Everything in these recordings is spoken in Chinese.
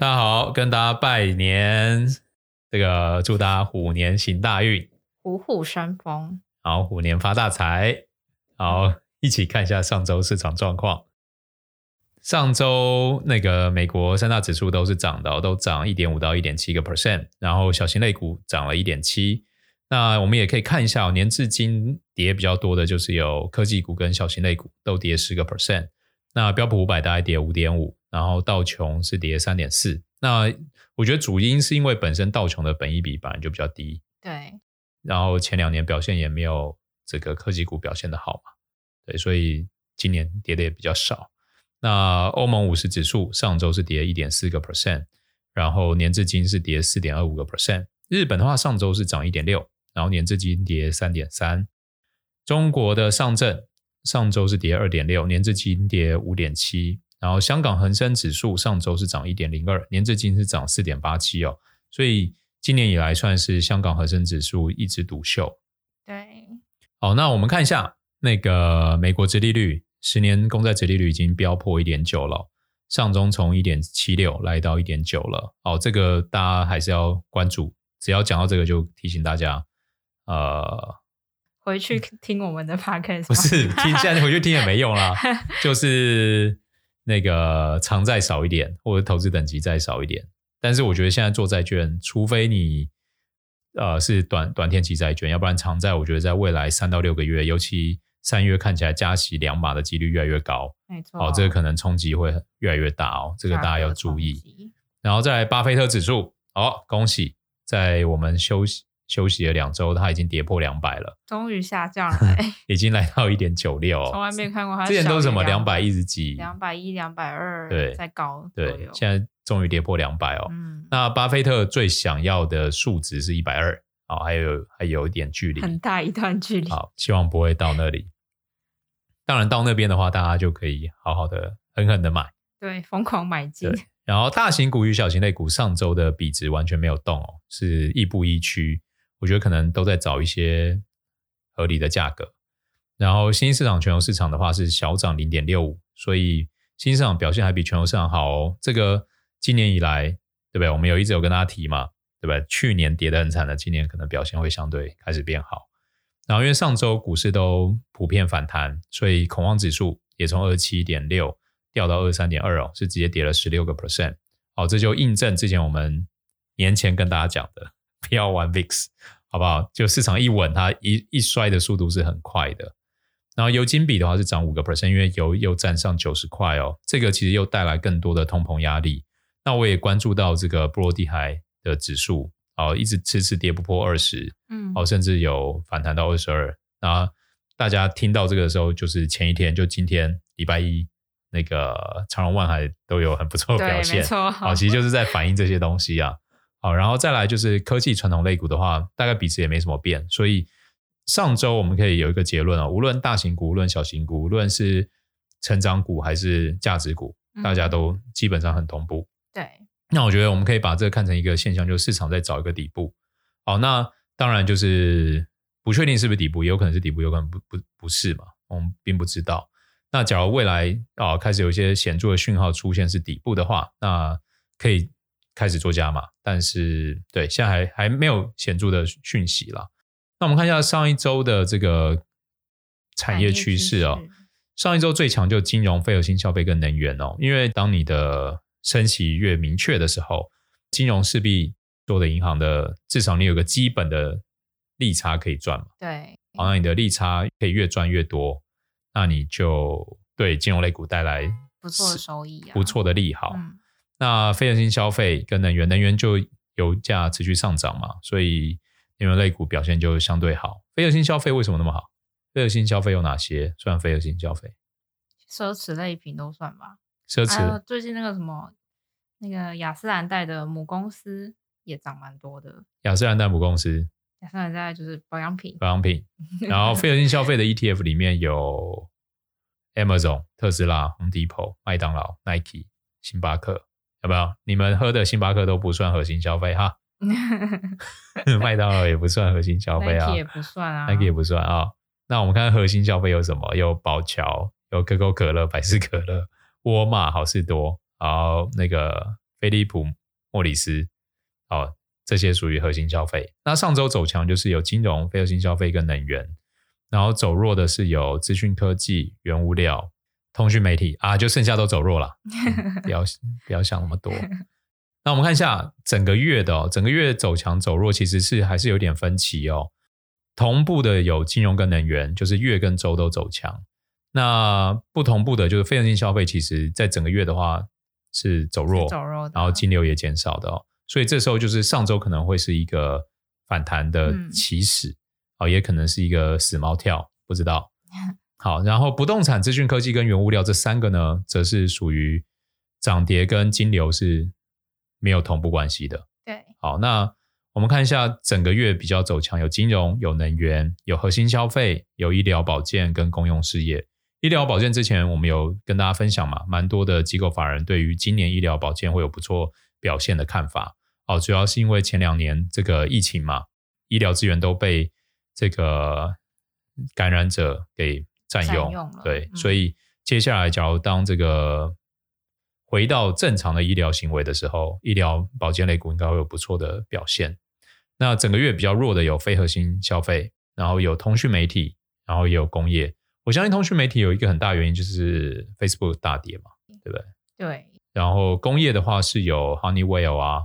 大家好，跟大家拜年，这个祝大家虎年行大运，虎虎生风，好，虎年发大财。好，一起看一下上周市场状况。上周那个美国三大指数都是涨的，都涨一点五到一点七个 percent，然后小型类股涨了一点七。那我们也可以看一下，年至今跌比较多的就是有科技股跟小型类股都跌十个 percent。那标普五百大概跌五点五。然后道琼是跌三点四，那我觉得主因是因为本身道琼的本益比本来就比较低，对，然后前两年表现也没有这个科技股表现的好嘛，对，所以今年跌的也比较少。那欧盟五十指数上周是跌一点四个 percent，然后年至今是跌四点二五个 percent。日本的话上周是涨一点六，然后年至今跌三点三。中国的上证上周是跌二点六，年至今跌五点七。然后香港恒生指数上周是涨一点零二，年至今是涨四点八七哦，所以今年以来算是香港恒生指数一枝独秀。对，好，那我们看一下那个美国殖利率，十年公债殖利率已经飙破一点九了，上周从一点七六来到一点九了。好，这个大家还是要关注，只要讲到这个就提醒大家，呃，回去听我们的 podcast。不是 听，现在回去听也没用啦，就是。那个偿债少一点，或者投资等级再少一点，但是我觉得现在做债券，除非你呃是短短天期债券，要不然长债，我觉得在未来三到六个月，尤其三月看起来加息两码的几率越来越高，没错，哦，这个可能冲击会越来越大哦，这个大家要注意。然后再来巴菲特指数，好、哦，恭喜在我们休息。休息了两周，它已经跌破两百了，终于下降了，欸，已经来到一点九六。从来没看过它，之前都是什么两百一十几，两百一、两百二，对，再高。对，现在终于跌破两百哦。嗯，那巴菲特最想要的数值是一百二，好，还有还有一点距离，很大一段距离。好，希望不会到那里。当然到那边的话，大家就可以好好的狠狠的买，对，疯狂买进。然后大型股与小型类股上周的比值完全没有动哦，是亦步亦趋。我觉得可能都在找一些合理的价格，然后新兴市场、全球市场的话是小涨零点六五，所以新兴市场表现还比全球市场好哦。这个今年以来，对不对？我们有一直有跟大家提嘛，对不对？去年跌得很惨的，今年可能表现会相对开始变好。然后因为上周股市都普遍反弹，所以恐慌指数也从二七点六掉到二三点二哦，是直接跌了十六个 percent。好，这就印证之前我们年前跟大家讲的。不要玩 VIX，好不好？就市场一稳，它一一摔的速度是很快的。然后油金比的话是涨五个 percent，因为油又站上九十块哦，这个其实又带来更多的通膨压力。那我也关注到这个波罗的海的指数，哦，一直迟迟跌不破二十，嗯，哦，甚至有反弹到二十二。然后大家听到这个的时候，就是前一天，就今天礼拜一，那个长荣万海都有很不错的表现，没错，好，其实就是在反映这些东西啊。好，然后再来就是科技传统类股的话，大概比值也没什么变，所以上周我们可以有一个结论啊，无论大型股，无论小型股，无论是成长股还是价值股，大家都基本上很同步。对，那我觉得我们可以把这个看成一个现象，就是市场在找一个底部。好，那当然就是不确定是不是底部，也有可能是底部，有可能不不不是嘛，我们并不知道。那假如未来啊开始有一些显著的讯号出现是底部的话，那可以。开始做加码，但是对，现在还还没有显著的讯息啦。那我们看一下上一周的这个产业趋势哦。上一周最强就金融、非核心消费跟能源哦。因为当你的升息越明确的时候，金融势必做的银行的至少你有个基本的利差可以赚嘛。对，好，那你的利差可以越赚越多，那你就对金融类股带来不错的收益啊，不错的利好。嗯那非核心消费跟能源，能源就油价持续上涨嘛，所以能源类股表现就相对好。非核心消费为什么那么好？非核心消费有哪些？算非核心消费？奢侈类品都算吧。奢侈。还有最近那个什么，那个雅诗兰黛的母公司也涨蛮多的。雅诗兰黛母公司。雅诗兰黛就是保养品。保养品。然后非核心消费的 ETF 里面有 Amazon、特斯拉、Home Depot、麦当劳、Nike、星巴克。有没有？你们喝的星巴克都不算核心消费哈，麦当劳也不算核心消费啊也不算啊，Nike 也不算啊。那我们看核心消费有什么？有宝乔，有可口可乐、百事可乐、沃尔玛、好事多，然后那个飞利浦、莫里斯，哦，这些属于核心消费。那上周走强就是有金融、非核心消费跟能源，然后走弱的是有资讯科技、原物料、通讯媒体啊，就剩下都走弱了。嗯、不要不要想那么多。那我们看一下整个月的、哦，整个月走强走弱，其实是还是有点分歧哦。同步的有金融跟能源，就是月跟周都走强。那不同步的就是非核心消费，其实在整个月的话是走弱，走弱，然后金流也减少的哦。所以这时候就是上周可能会是一个反弹的起始，哦、嗯，也可能是一个死猫跳，不知道。好，然后不动产、资讯科技跟原物料这三个呢，则是属于涨跌跟金流是。没有同步关系的。对，好，那我们看一下整个月比较走强，有金融、有能源、有核心消费、有医疗保健跟公用事业。医疗保健之前我们有跟大家分享嘛，蛮多的机构法人对于今年医疗保健会有不错表现的看法。哦，主要是因为前两年这个疫情嘛，医疗资源都被这个感染者给占用，占用了，对，嗯，所以接下来假如当这个。回到正常的医疗行为的时候，医疗保健类股应该会有不错的表现。那整个月比较弱的有非核心消费，然后有通讯媒体，然后也有工业。我相信通讯媒体有一个很大原因就是 Facebook 大跌嘛，对不对？对。然后工业的话是有 Honeywell 啊、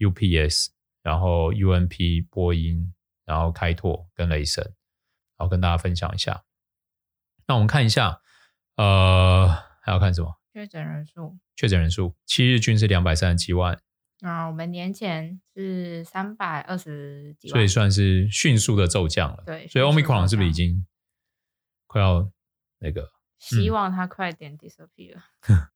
UPS，然后 UNP 波音，然后开拓跟雷神，然后跟大家分享一下。那我们看一下，呃，还要看什么？确诊人数，确诊人数七日均是两百三十七万。啊，我们年前是三百二十几万，所以算是迅速的骤降了。对，所以 Omicron 是不是已经快要那个？希望它快点 disappear。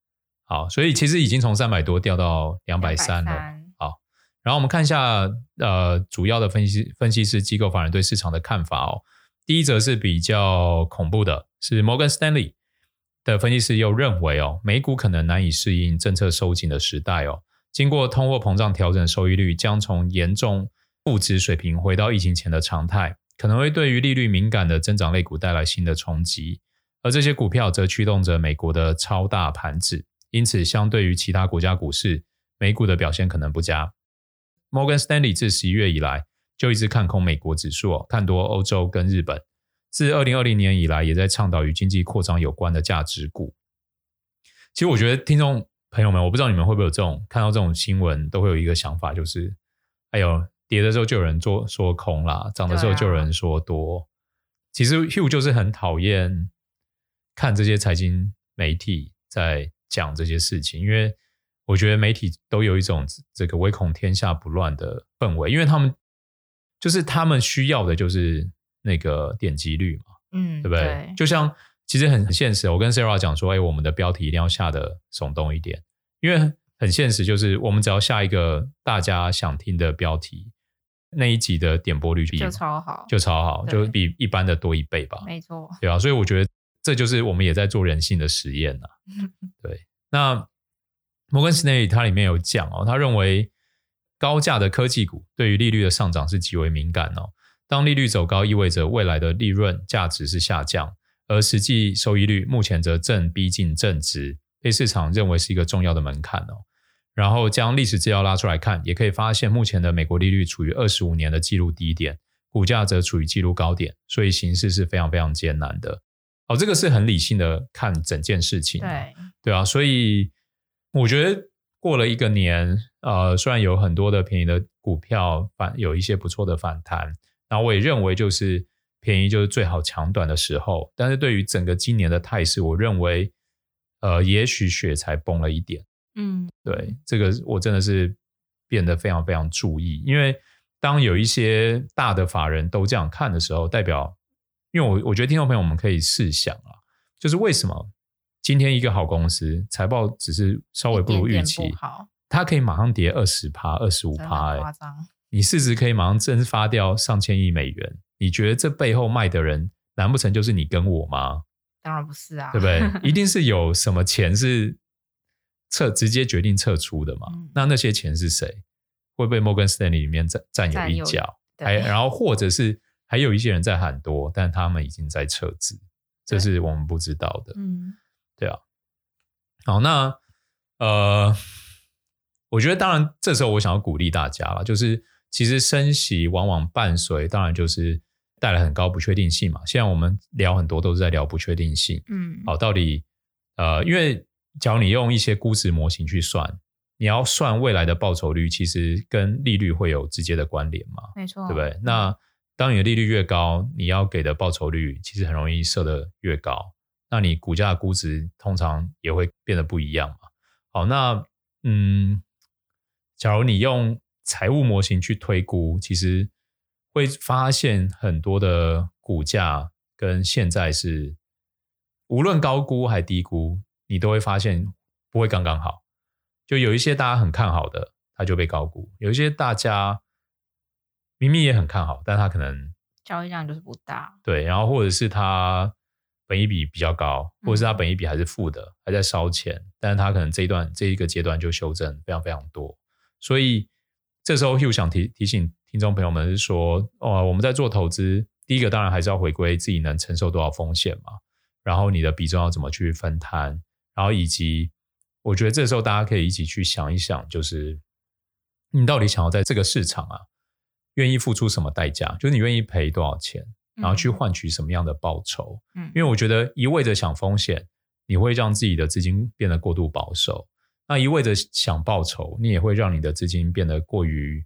好，所以其实已经从三百多掉到两百三了。好，然后我们看一下呃主要的分析分析师机构法人对市场的看法哦。第一则是比较恐怖的，是 Morgan Stanley。的分析师又认为，哦，美股可能难以适应政策收紧的时代，哦，经过通货膨胀调整，收益率将从严重负值水平回到疫情前的常态，可能会对于利率敏感的增长类股带来新的冲击，而这些股票则驱动着美国的超大盘子，因此相对于其他国家股市，美股的表现可能不佳。摩根斯丹利自十一月以来就一直看空美国指数，哦，看多欧洲跟日本。自二零二零年以来，也在倡导与经济扩张有关的价值股。其实，我觉得听众朋友们，我不知道你们会不会有这种看到这种新闻，都会有一个想法，就是，哎呦，跌的时候就有人做说空啦，涨的时候就有人说多。啊、其实，Hugh 就是很讨厌看这些财经媒体在讲这些事情，因为我觉得媒体都有一种这个唯恐天下不乱的氛围，因为他们就是他们需要的就是。那个点击率嘛，嗯，对不对？对，就像其实很很现实，我跟 Sarah 讲说，哎，我们的标题一定要下的耸动一点，因为很现实，就是我们只要下一个大家想听的标题，那一集的点播率就超好，就超好，就比一般的多一倍吧，没错，对啊，所以我觉得这就是我们也在做人性的实验呐、啊。对，那摩根士丹利他里面有讲哦，他认为高价的科技股对于利率的上涨是极为敏感哦。当利率走高，意味着未来的利润价值是下降，而实际收益率目前则正逼近正值，被市场认为是一个重要的门槛哦。然后将历史资料拉出来看，也可以发现，目前的美国利率处于二十五年的纪录低点，股价则处于纪录高点，所以形势是非常非常艰难的。哦，这个是很理性的看整件事情，对对啊，所以我觉得过了一个年，呃，虽然有很多的便宜的股票反有一些不错的反弹。然后我也认为，就是便宜就是最好抢短的时候。但是对于整个今年的态势，我认为，呃，也许雪才崩了一点。嗯，对，这个我真的是变得非常非常注意，因为当有一些大的法人都这样看的时候，代表，因为我我觉得听众朋友我们可以试想啊，就是为什么今天一个好公司财报只是稍微不如预期，好，它可以马上跌二十趴、二十五趴，夸张。你市值可以马上蒸发掉上千亿美元，你觉得这背后卖的人，难不成就是你跟我吗？当然不是啊，对不对？一定是有什么钱是撤直接决定撤出的嘛？嗯、那那些钱是谁？会被摩根士丹利里面占占有一角？还然后或者是还有一些人在喊多，但他们已经在撤资，这是我们不知道的。嗯，对啊。好，那呃。我觉得当然这时候我想要鼓励大家了，就是其实升息往往伴随，当然就是带来很高不确定性嘛。现在我们聊很多都是在聊不确定性，嗯，好，到底呃，因为假如你用一些估值模型去算，你要算未来的报酬率，其实跟利率会有直接的关联嘛，没错，对不对？那当你的利率越高，你要给的报酬率其实很容易设得越高，那你股价的估值通常也会变得不一样嘛。好，那嗯，假如你用财务模型去推估，其实会发现很多的股价跟现在是无论高估还低估，你都会发现不会刚刚好。就有一些大家很看好的，它就被高估；有一些大家。明明也很看好，但他可能交易量就是不大。对，然后或者是他本一比比较高，或者是他本一比还是负的，嗯、还在烧钱，但是他可能这一段这一个阶段就修正非常非常多。所以这时候 Hugh 想提提醒听众朋友们是说，哦，我们在做投资，第一个当然还是要回归自己能承受多少风险嘛，然后你的比重要怎么去分摊，然后以及我觉得这时候大家可以一起去想一想，就是你到底想要在这个市场啊。愿意付出什么代价？就是你愿意赔多少钱，然后去换取什么样的报酬？嗯，因为我觉得一味的想风险，你会让自己的资金变得过度保守；那一味的想报酬，你也会让你的资金变得过于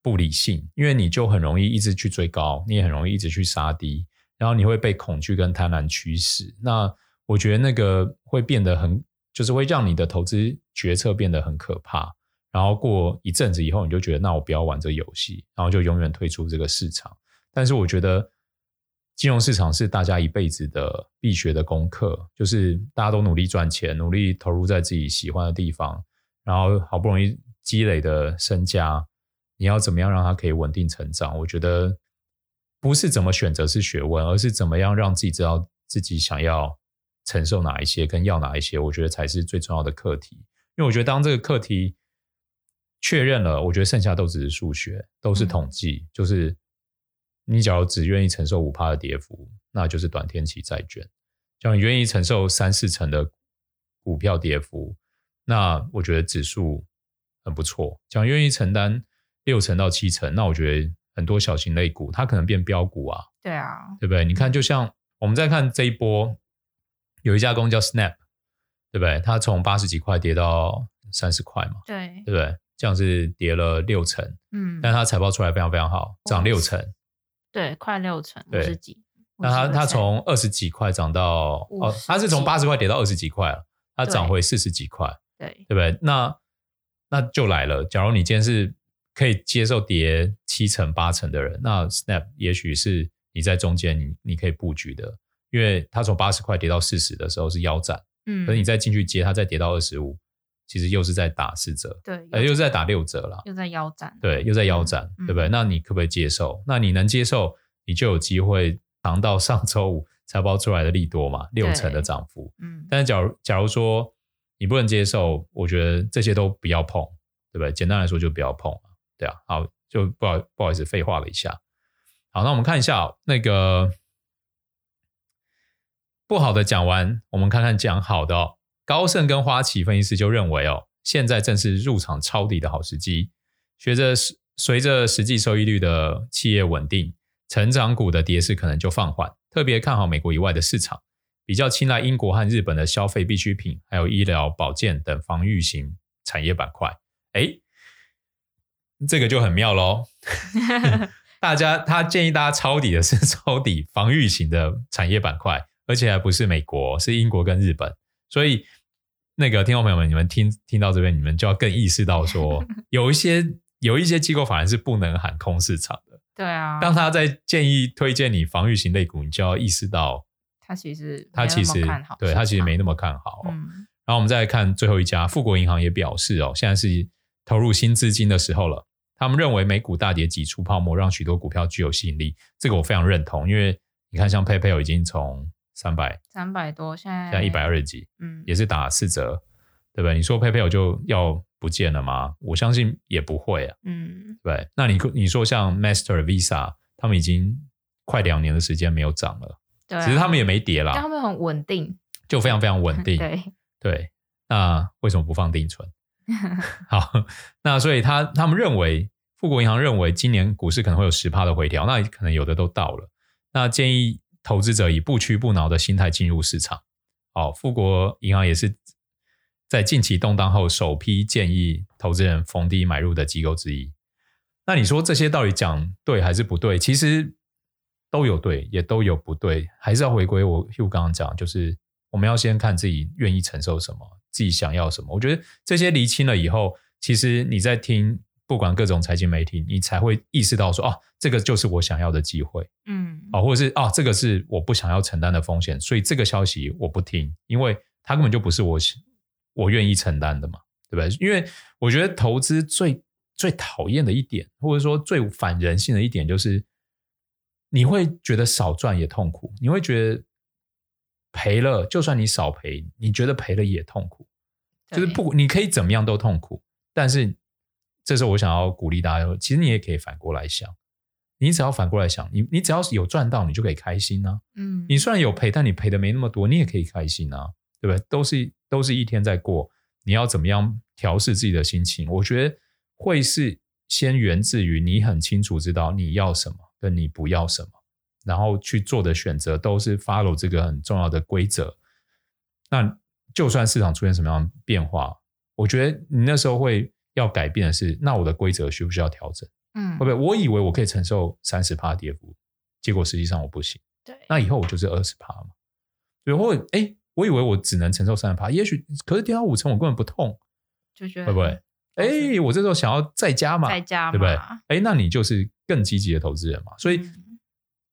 不理性，因为你就很容易一直去追高，你也很容易一直去杀低，然后你会被恐惧跟贪婪驱使。那我觉得那个会变得很，就是会让你的投资决策变得很可怕。然后过一阵子以后，你就觉得那我不要玩这个游戏，然后就永远退出这个市场。但是我觉得金融市场是大家一辈子的必学的功课，就是大家都努力赚钱，努力投入在自己喜欢的地方，然后好不容易积累的身家，你要怎么样让它可以稳定成长？我觉得不是怎么选择是学问，而是怎么样让自己知道自己想要承受哪一些，跟要哪一些，我觉得才是最重要的课题。因为我觉得当这个课题确认了，我觉得剩下都只是数学，都是统计。嗯、就是你假如只愿意承受五趴的跌幅，那就是短天期债券；假如你愿意承受三四成的股票跌幅，那我觉得指数很不错。假如愿意承担六成到七成，那我觉得很多小型类股它可能变标股啊。对啊，对不对？你看，就像我们在看这一波，有一家公司叫 Snap，对不对？它从八十几块跌到三十块嘛，对，对不对？这样是跌了六成，嗯，但它财报出来非常非常好，涨六成，对，快六成，五十几。那它它从二十几块涨到哦，它是从八十块跌到二十几块了，它涨回四十几块，对，对不对？那那就来了，假如你今天是可以接受跌七成八成的人，那 Snap 也许是你在中间你你可以布局的，因为它从八十块跌到四十的时候是腰斩，嗯，可是你再进去接，它再跌到二十五。其实又是在打四折，对，呃，又是在打六折了，又在腰斩，对，又在腰斩，嗯、对不对？那你可不可以接受？那你能接受，你就有机会尝到上周五财报出来的利多嘛，六成的涨幅，嗯。但是假如假如说你不能接受，我觉得这些都不要碰，对不对？简单来说就不要碰，对啊。好，就不好不好意思，废话了一下。好，那我们看一下那个不好的讲完，我们看看讲好的哦。高盛跟花旗分析师就认为，哦，现在正是入场抄底的好时机。随着随着实际收益率的企业稳定，成长股的跌势可能就放缓。特别看好美国以外的市场，比较青睐英国和日本的消费必需品，还有医疗保健等防御型产业板块。哎，这个就很妙喽！大家他建议大家抄底的是抄底防御型的产业板块，而且还不是美国，是英国跟日本，所以。那个听众朋友们，你们听听到这边，你们就要更意识到说，有一些有一些机构反而是不能喊空市场的。对啊，当他在建议推荐你防御型类股，你就要意识到他其实他其实对他其实没那么看好。嗯，然后我们再来看最后一家，富国银行也表示哦，现在是投入新资金的时候了。他们认为美股大跌挤出泡沫，让许多股票具有吸引力。这个我非常认同，因为你看，像 PayPal 已经从三百三百多，现在现在一百二十几，嗯，也是打四折，对不对？你说 PayPal 就要不见了吗？我相信也不会啊，嗯，对。那你你说像 Master、Visa，他们已经快两年的时间没有涨了，对啊，其实他们也没跌啦，他们很稳定，就非常非常稳定，对对。那为什么不放定存？好，那所以他他们认为，富国银行认为今年股市可能会有十趴的回调，那可能有的都到了。那建议投资者以不屈不挠的心态进入市场。好，富国银行也是在近期动荡后首批建议投资人逢低买入的机构之一。那你说这些到底讲对还是不对？其实都有对，也都有不对，还是要回归我 Hugh 刚刚讲，就是我们要先看自己愿意承受什么，自己想要什么。我觉得这些厘清了以后，其实你在听不管各种财经媒体，你才会意识到说，哦，这个就是我想要的机会，嗯，啊，或者是啊，这个是我不想要承担的风险，所以这个消息我不听，因为它根本就不是我我愿意承担的嘛，对不对？因为我觉得投资最最讨厌的一点，或者说最反人性的一点，就是你会觉得少赚也痛苦，你会觉得赔了，就算你少赔，你觉得赔了也痛苦，就是不，你可以怎么样都痛苦。但是这时候我想要鼓励大家，其实你也可以反过来想，你只要反过来想，你你只要是有赚到，你就可以开心啊。嗯，你虽然有赔，但你赔的没那么多，你也可以开心啊，对不对？都是都是一天在过，你要怎么样调试自己的心情？我觉得。会是先源自于你很清楚知道你要什么，跟你不要什么，然后去做的选择都是 follow 这个很重要的规则。那就算市场出现什么样的变化，我觉得你那时候会要改变的是，那我的规则需不需要调整？嗯，会不会？我以为我可以承受三十趴跌幅，结果实际上我不行。对，那以后我就是二十趴嘛。对，或哎，我以为我只能承受三十趴，也许可是跌到五成我根本不痛，就觉得会不会？哎、欸，我这时候想要再加嘛，再加嘛，对不对？哎、欸，那你就是更积极的投资人嘛。所以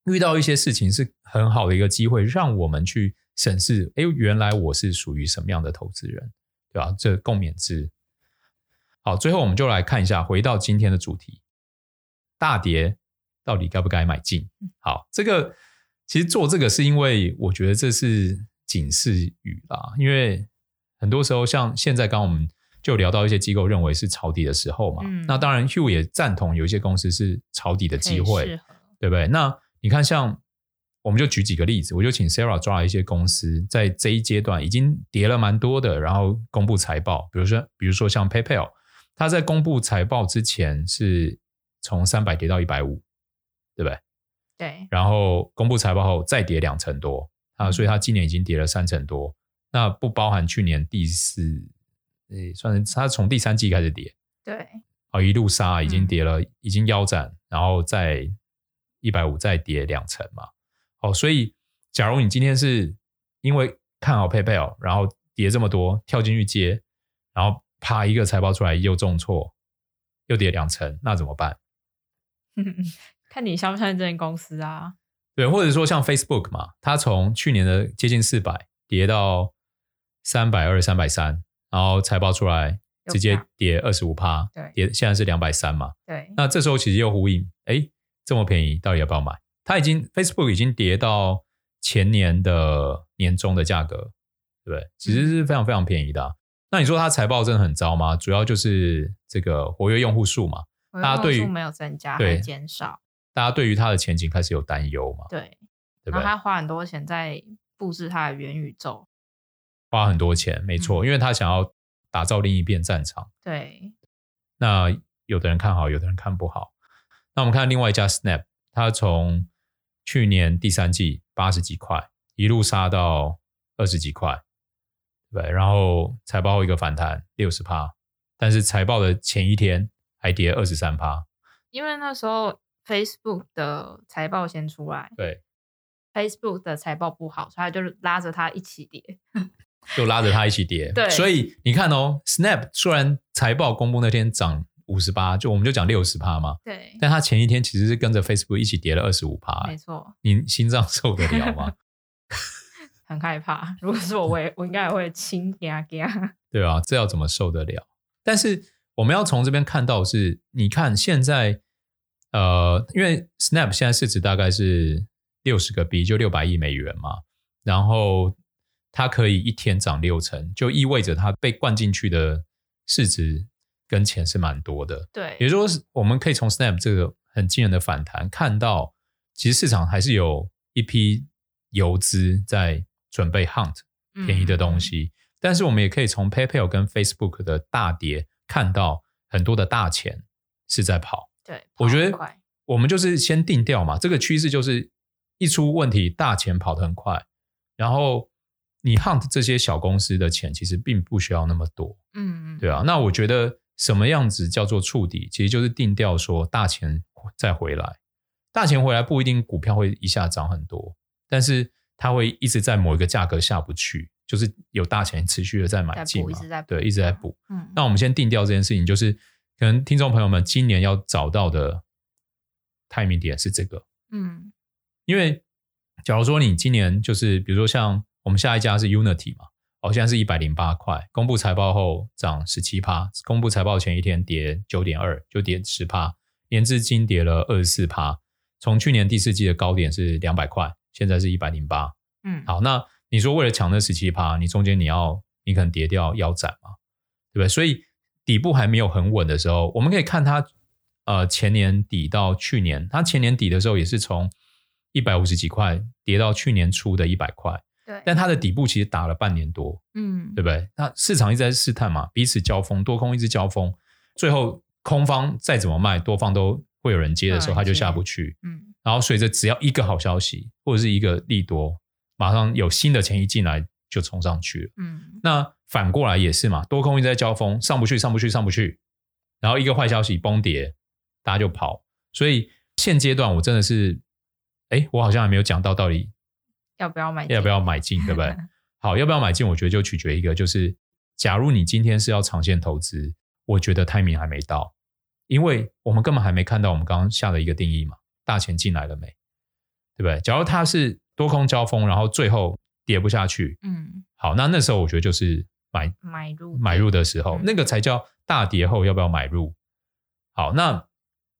遇到一些事情是很好的一个机会，让我们去审视：哎、欸，原来我是属于什么样的投资人，对吧？这共勉之。好，最后我们就来看一下，回到今天的主题：大跌到底该不该买进？好，这个其实做这个是因为我觉得这是警示语啦，因为很多时候像现在刚刚我们。就聊到一些机构认为是抄底的时候嘛，嗯、那当然 Hugh 也赞同有一些公司是抄底的机会，对不对？那你看，像我们就举几个例子，我就请 Sarah 抓了一些公司在这一阶段已经跌了蛮多的，然后公布财报，比如说，比如说像 PayPal，它在公布财报之前是从三百跌到一百五，对不对？对。然后公布财报后再跌两成多啊，所以它今年已经跌了三成多，那不包含去年第四。诶，算是它从第三季开始跌，对，哦，一路杀，已经跌了，嗯、已经腰斩，然后再一百五再跌两成嘛。哦，所以假如你今天是因为看好 PayPal，然后跌这么多，跳进去接，然后啪一个财报出来又重挫，又跌两成，那怎么办？看你相不相信这间公司啊？对，或者说像 Facebook 嘛，它从去年的接近四百跌到三百二、三百三。然后财报出来，直接跌二十五趴，对，跌现在是两百三嘛，对。那这时候其实又呼应，哎，这么便宜，到底要不要买？它已经 Facebook 已经跌到前年的年终的价格，对不对？其实是非常非常便宜的啊。嗯。那你说它财报真的很糟吗？主要就是这个活跃用户数嘛，大家对于没有增加，对，减少，大家对于它的前景开始有担忧嘛，对，对吧？然后他花很多钱在布置他的元宇宙。花很多钱，没错，因为他想要打造另一边战场。对，那有的人看好，有的人看不好。那我们看另外一家 Snap，它从去年第三季八十几块一路杀到二十几块，对，然后财报后一个反弹六十趴，但是财报的前一天还跌二十三趴，因为那时候 Facebook 的财报先出来，对，Facebook 的财报不好，所以他就拉着它一起跌。就拉着它一起跌，对，所以你看哦，Snap 虽然财报公布那天涨五十八，就我们就讲六十趴嘛，对，但它前一天其实是跟着 Facebook 一起跌了二十五趴，没错，你心脏受得了吗？很害怕，如果是我，我也我应该也会心惊惊，对啊，这要怎么受得了？但是我们要从这边看到是，你看现在，呃，因为 Snap 现在市值大概是六十个 B，就六百亿美元嘛，然后。它可以一天涨六成，就意味着它被灌进去的市值跟钱是蛮多的。对，也就是说，我们可以从 Snap 这个很惊人的反弹看到，其实市场还是有一批游资在准备 hunt 便宜的东西。嗯、但是我们也可以从 PayPal 跟 Facebook 的大跌看到很多的大钱是在跑。对，我觉得我们就是先定调嘛，这个趋势就是一出问题，大钱跑得很快，然后你 hunt 这些小公司的钱其实并不需要那么多。嗯，对啊。那我觉得什么样子叫做触底，其实就是定调说大钱再回来。大钱回来不一定股票会一下涨很多，但是它会一直在某一个价格下不去，就是有大钱持续的在买进嘛，对，一直在补。嗯，那我们先定掉这件事情，就是可能听众朋友们今年要找到的 timing 点是这个，嗯，因为假如说你今年就是比如说像我们下一家是 Unity 嘛，哦，现在是一百零八块，公布财报后涨十七趴，公布财报前一天跌九点二，就跌十趴，年至今跌了二十四趴。从去年第四季的高点是两百块，现在是一百零八。嗯，好，那你说为了抢那十七趴，你中间你要你可能跌掉腰斩嘛，对不对？所以底部还没有很稳的时候，我们可以看它呃前年底到去年，它前年底的时候也是从一百五十几块跌到去年初的一百块。对，但它的底部其实打了半年多，嗯，对不对？那市场一直在试探嘛，彼此交锋，多空一直交锋，最后空方再怎么卖，多方都。会有人接的时候，它就下不去。嗯，然后随着只要一个好消息或者是一个利多，马上有新的钱一进来就冲上去了。嗯，那反过来也是嘛，多空一直在交锋，上不去，上不去，上不去。然后一个坏消息崩跌，大家就跑。所以现阶段我真的是，哎，我好像还没有讲到到底要不要买，要不要买进，对不对？好，要不要买进？我觉得就取决一个，就是假如你今天是要长线投资，我觉得 timing 还没到。因为我们根本还没看到我们刚刚下的一个定义嘛，大钱进来了没？对不对？假如它是多空交锋，然后最后跌不下去，嗯，好，那那时候我觉得就是买买入买入的时候，嗯，那个才叫大跌后要不要买入？好，那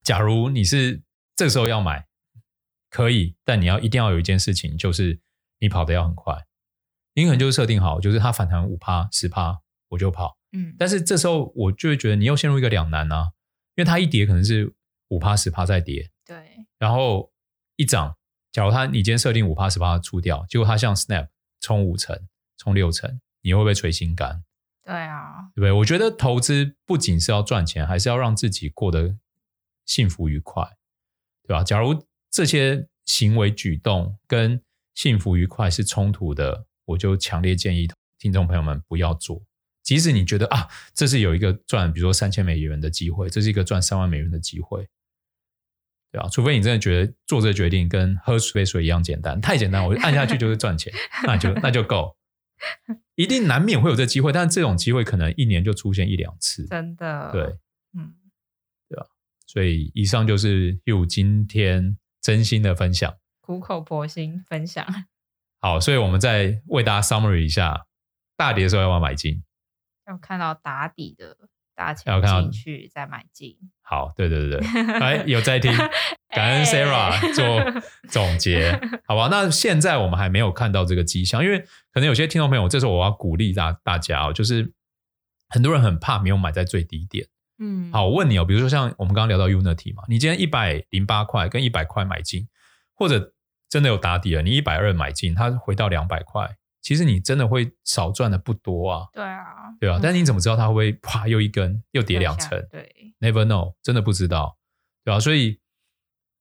假如你是这时候要买，可以，但你要一定要有一件事情，就是你跑得要很快，你可能就是设定好，就是它反弹五趴十趴我就跑，嗯，但是这时候我就会觉得你又陷入一个两难啊。因为它一跌可能是五趴十趴再跌，对，然后一涨，假如他你今天设定五趴十趴出掉，结果他像 Snap 冲五成、冲六成，你会不会捶心肝？对啊，对不对？我觉得投资不仅是要赚钱，还是要让自己过得幸福愉快，对吧？假如这些行为举动跟幸福愉快是冲突的，我就强烈建议听众朋友们不要做。即使你觉得啊，这是有一个赚，比如说三千美元的机会，这是一个赚三万美元的机会，对吧？除非你真的觉得做这个决定跟喝杯水一样简单，太简单，我就按下去就是赚钱，那就那就够。一定难免会有这机会，但是这种机会可能一年就出现一两次，真的。对，嗯，对吧？所以以上就是 Hugh 今天真心的分享，苦口婆心分享。好，所以我们再为大家 summary 一下，大跌的时候要不要买进？要看到打底的大钱进去再买进。好，对对对对，哎，有在听，感恩 Sarah 做总结，好吧？那现在我们还没有看到这个迹象，因为可能有些听众朋友，这时候我要鼓励大大家哦，就是很多人很怕没有买在最低点。嗯，好，我问你哦，比如说像我们刚刚聊到 Unity 嘛，你今天一百零八块跟一百块买进，或者真的有打底了，你一百二买进，它回到两百块。其实你真的会少赚的不多啊，对啊，对啊，嗯、但是你怎么知道它会不会啪又一根又跌两层？对，Never know，真的不知道，对吧、啊？所以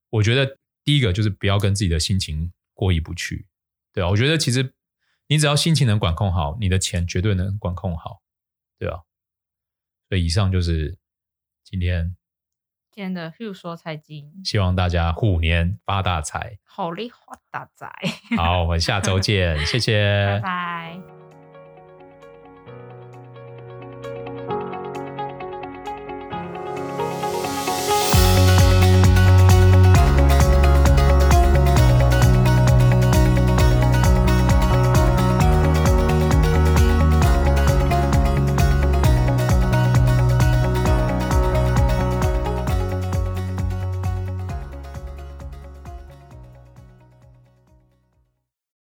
我觉得第一个就是不要跟自己的心情过意不去，对啊，我觉得其实你只要心情能管控好，你的钱绝对能管控好，对啊。所以以上就是今天。今天的 Hugh 说财经，希望大家虎年发大财，好利发大财。好，我们下周见，谢谢，拜拜。